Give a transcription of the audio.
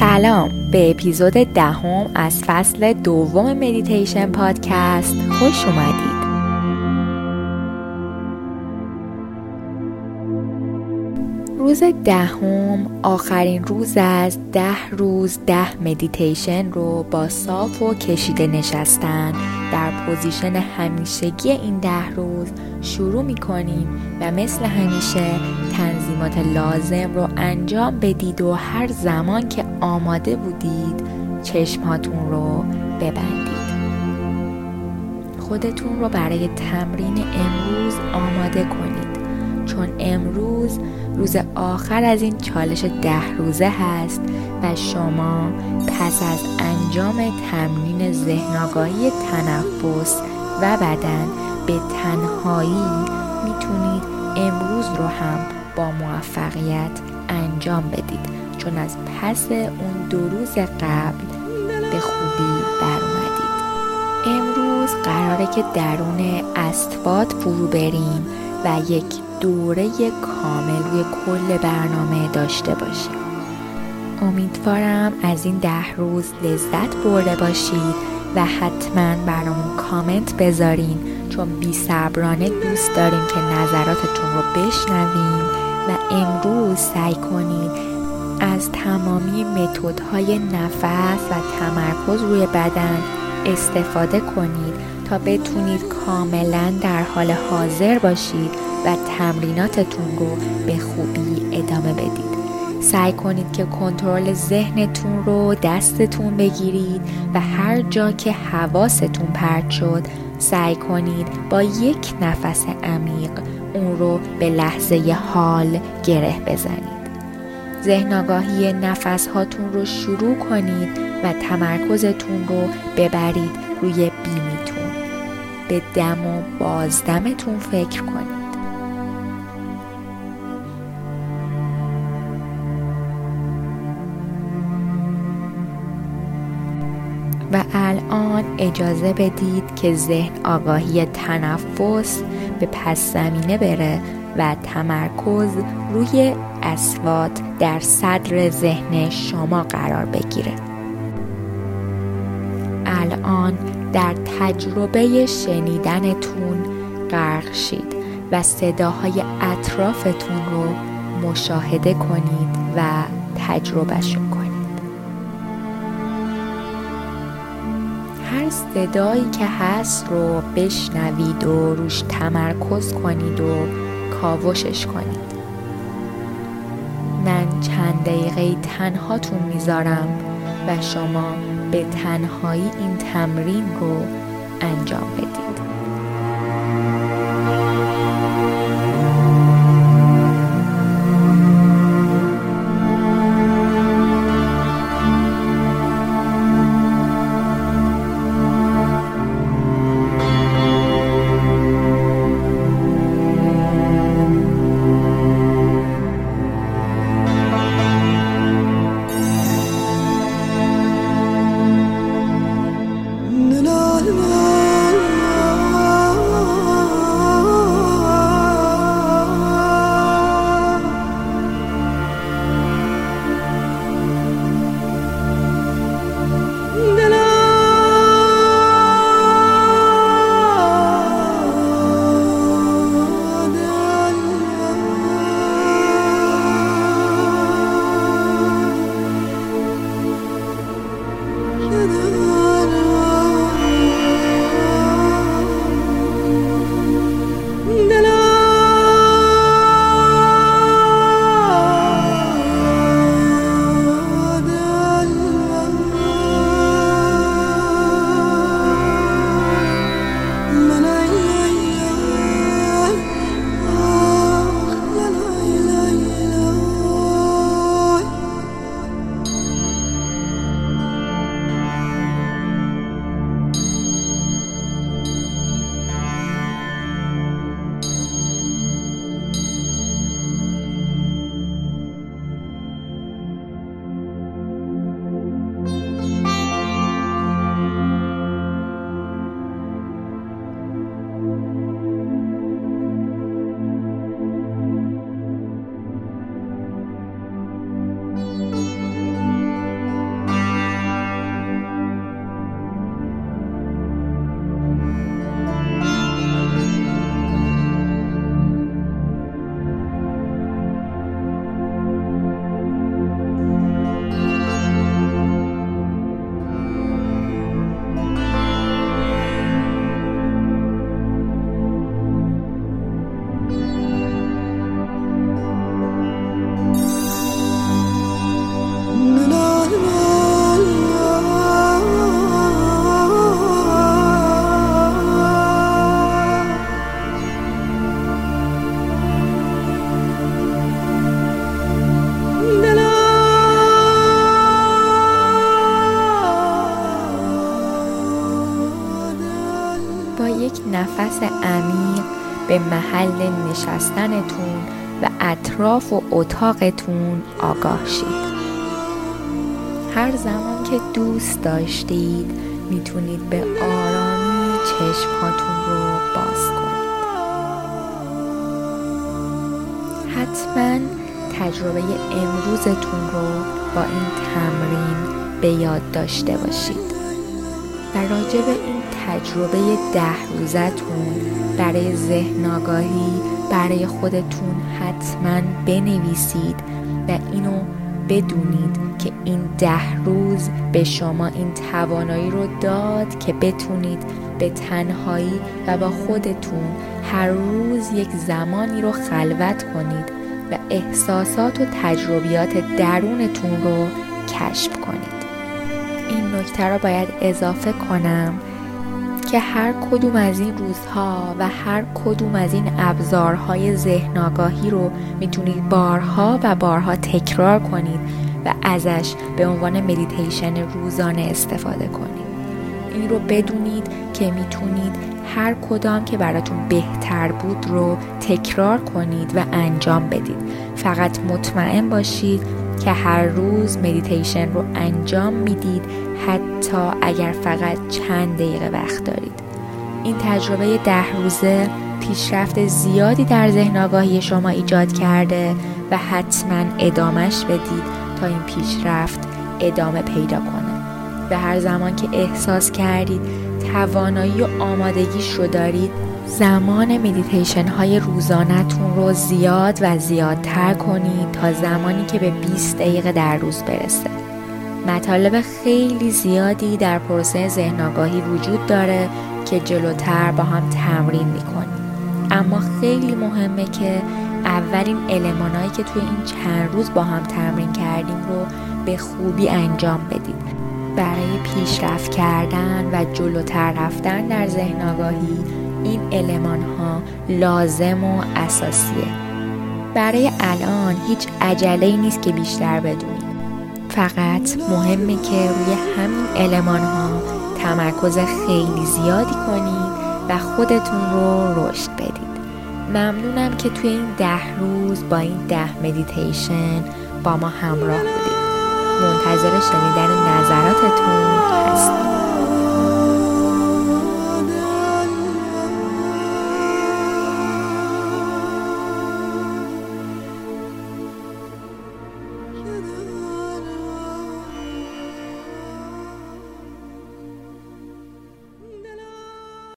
سلام. به اپیزود دهم از فصل دوم مدیتیشن پادکست خوش اومدید. روز دهم آخرین روز از ده روز ده مدیتیشن رو با صاف و کشیده نشستن در position همیشگی این ده روز شروع می کنیم و مثل همیشه تنظیمات لازم رو انجام بدید و هر زمان که آماده بودید چشماتون رو ببندید. خودتون رو برای تمرین امروز آماده کنید. چون امروز روز آخر از این چالش ده روزه هست و شما پس از انجام تمرین ذهنگاهی تنفس و بدن به تنهایی می‌تونید امروز رو هم با موفقیت انجام بدید. چون از پس اون دو روز قبل به خوبی در اومدید. امروز قراره که درون استباد فرو بریم و یک دوره کامل روی کل برنامه داشته باشیم. امیدوارم از این ده روز لذت برده باشید و حتما برامون کامنت بذارین. چون بی صبرانه دوست داریم که نظراتتون رو بشنویم و امروز سعی کنید از تمامی متدهای نفس و تمرکز روی بدن استفاده کنید تا بتونید کاملا در حال حاضر باشید و تمریناتتون رو به خوبی ادامه بدید. سعی کنید که کنترل ذهنتون رو دستتون بگیرید و هر جا که حواستون پرت شد سعی کنید با یک نفس عمیق اون رو به لحظه حال گره بزنید. ذهن آگاهی نفس هاتون رو شروع کنید و تمرکزتون رو ببرید روی بینیتون به دم و بازدمتون فکر کنید. و الان اجازه بدید که ذهن آگاهی تنفس به پس زمینه بره و تمرکز روی اسوات در صدر ذهن شما قرار بگیره. الان در تجربه شنیدنتون غرق شید و صداهای اطرافتون رو مشاهده کنید و تجربهشون کنید هر صدایی که هست رو بشنوید و روش تمرکز کنید و کاوشش کنید. من چند دقیقه تنهاتون می‌ذارم و شما به تنهایی این تمرین رو انجام بدید. نفس عمیق به محل نشستنتون و اطراف و اتاقتون آگاه شید. هر زمان که دوست داشتید می‌تونید به آرامی چشمهاتون رو باز کنید. حتما تجربه امروزتون رو با این تمرین به یاد داشته باشید. و راجع به این تجربه ده روزتون برای ذهن آگاهی برای خودتون حتما بنویسید و اینو بدونید که این ده روز به شما این توانایی رو داد که بتونید به تنهایی و با خودتون هر روز یک زمانی رو خلوت کنید و احساسات و تجربیات درونتون رو کشف کنید. این نکته رو باید اضافه کنم که هر کدوم از این روزها و هر کدوم از این ابزارهای ذهن آگاهی رو می‌تونید بارها و بارها تکرار کنید و ازش به عنوان مدیتیشن روزانه استفاده کنید. این رو بدونید که می‌تونید هر کدام که براتون بهتر بود رو تکرار کنید و انجام بدید. فقط مطمئن باشید که هر روز مدیتیشن رو انجام می‌دید حتی اگر فقط چند دقیقه وقت دارید. این تجربه ده روزه پیشرفت زیادی در ذهن آگاهی شما ایجاد کرده و حتما ادامش بدید تا این پیشرفت ادامه پیدا کنه. و هر زمان که احساس کردید توانایی و آمادگیش رو دارید. زمان مدیتیشن های روزانتون رو زیاد و زیادتر کنید تا زمانی که به 20 دقیقه در روز برسه. مطالب خیلی زیادی در پروسه ذهن آگاهی وجود داره که جلوتر با هم تمرین می‌کنیم. اما خیلی مهمه که اولین المانایی که توی این چند روز با هم تمرین کردیم رو به خوبی انجام بدید برای پیشرفت کردن و جلوتر رفتن در ذهن آگاهی این علمان ها لازم و اساسیه. برای الان هیچ عجله نیست که بیشتر بدونید فقط مهمه که روی همین علمان ها تمرکز خیلی زیادی کنید و خودتون رو رشد بدید. ممنونم که توی این ده روز با این ده مدیتیشن با ما همراه بودید. منتظر شنیدن نظراتتون هستیم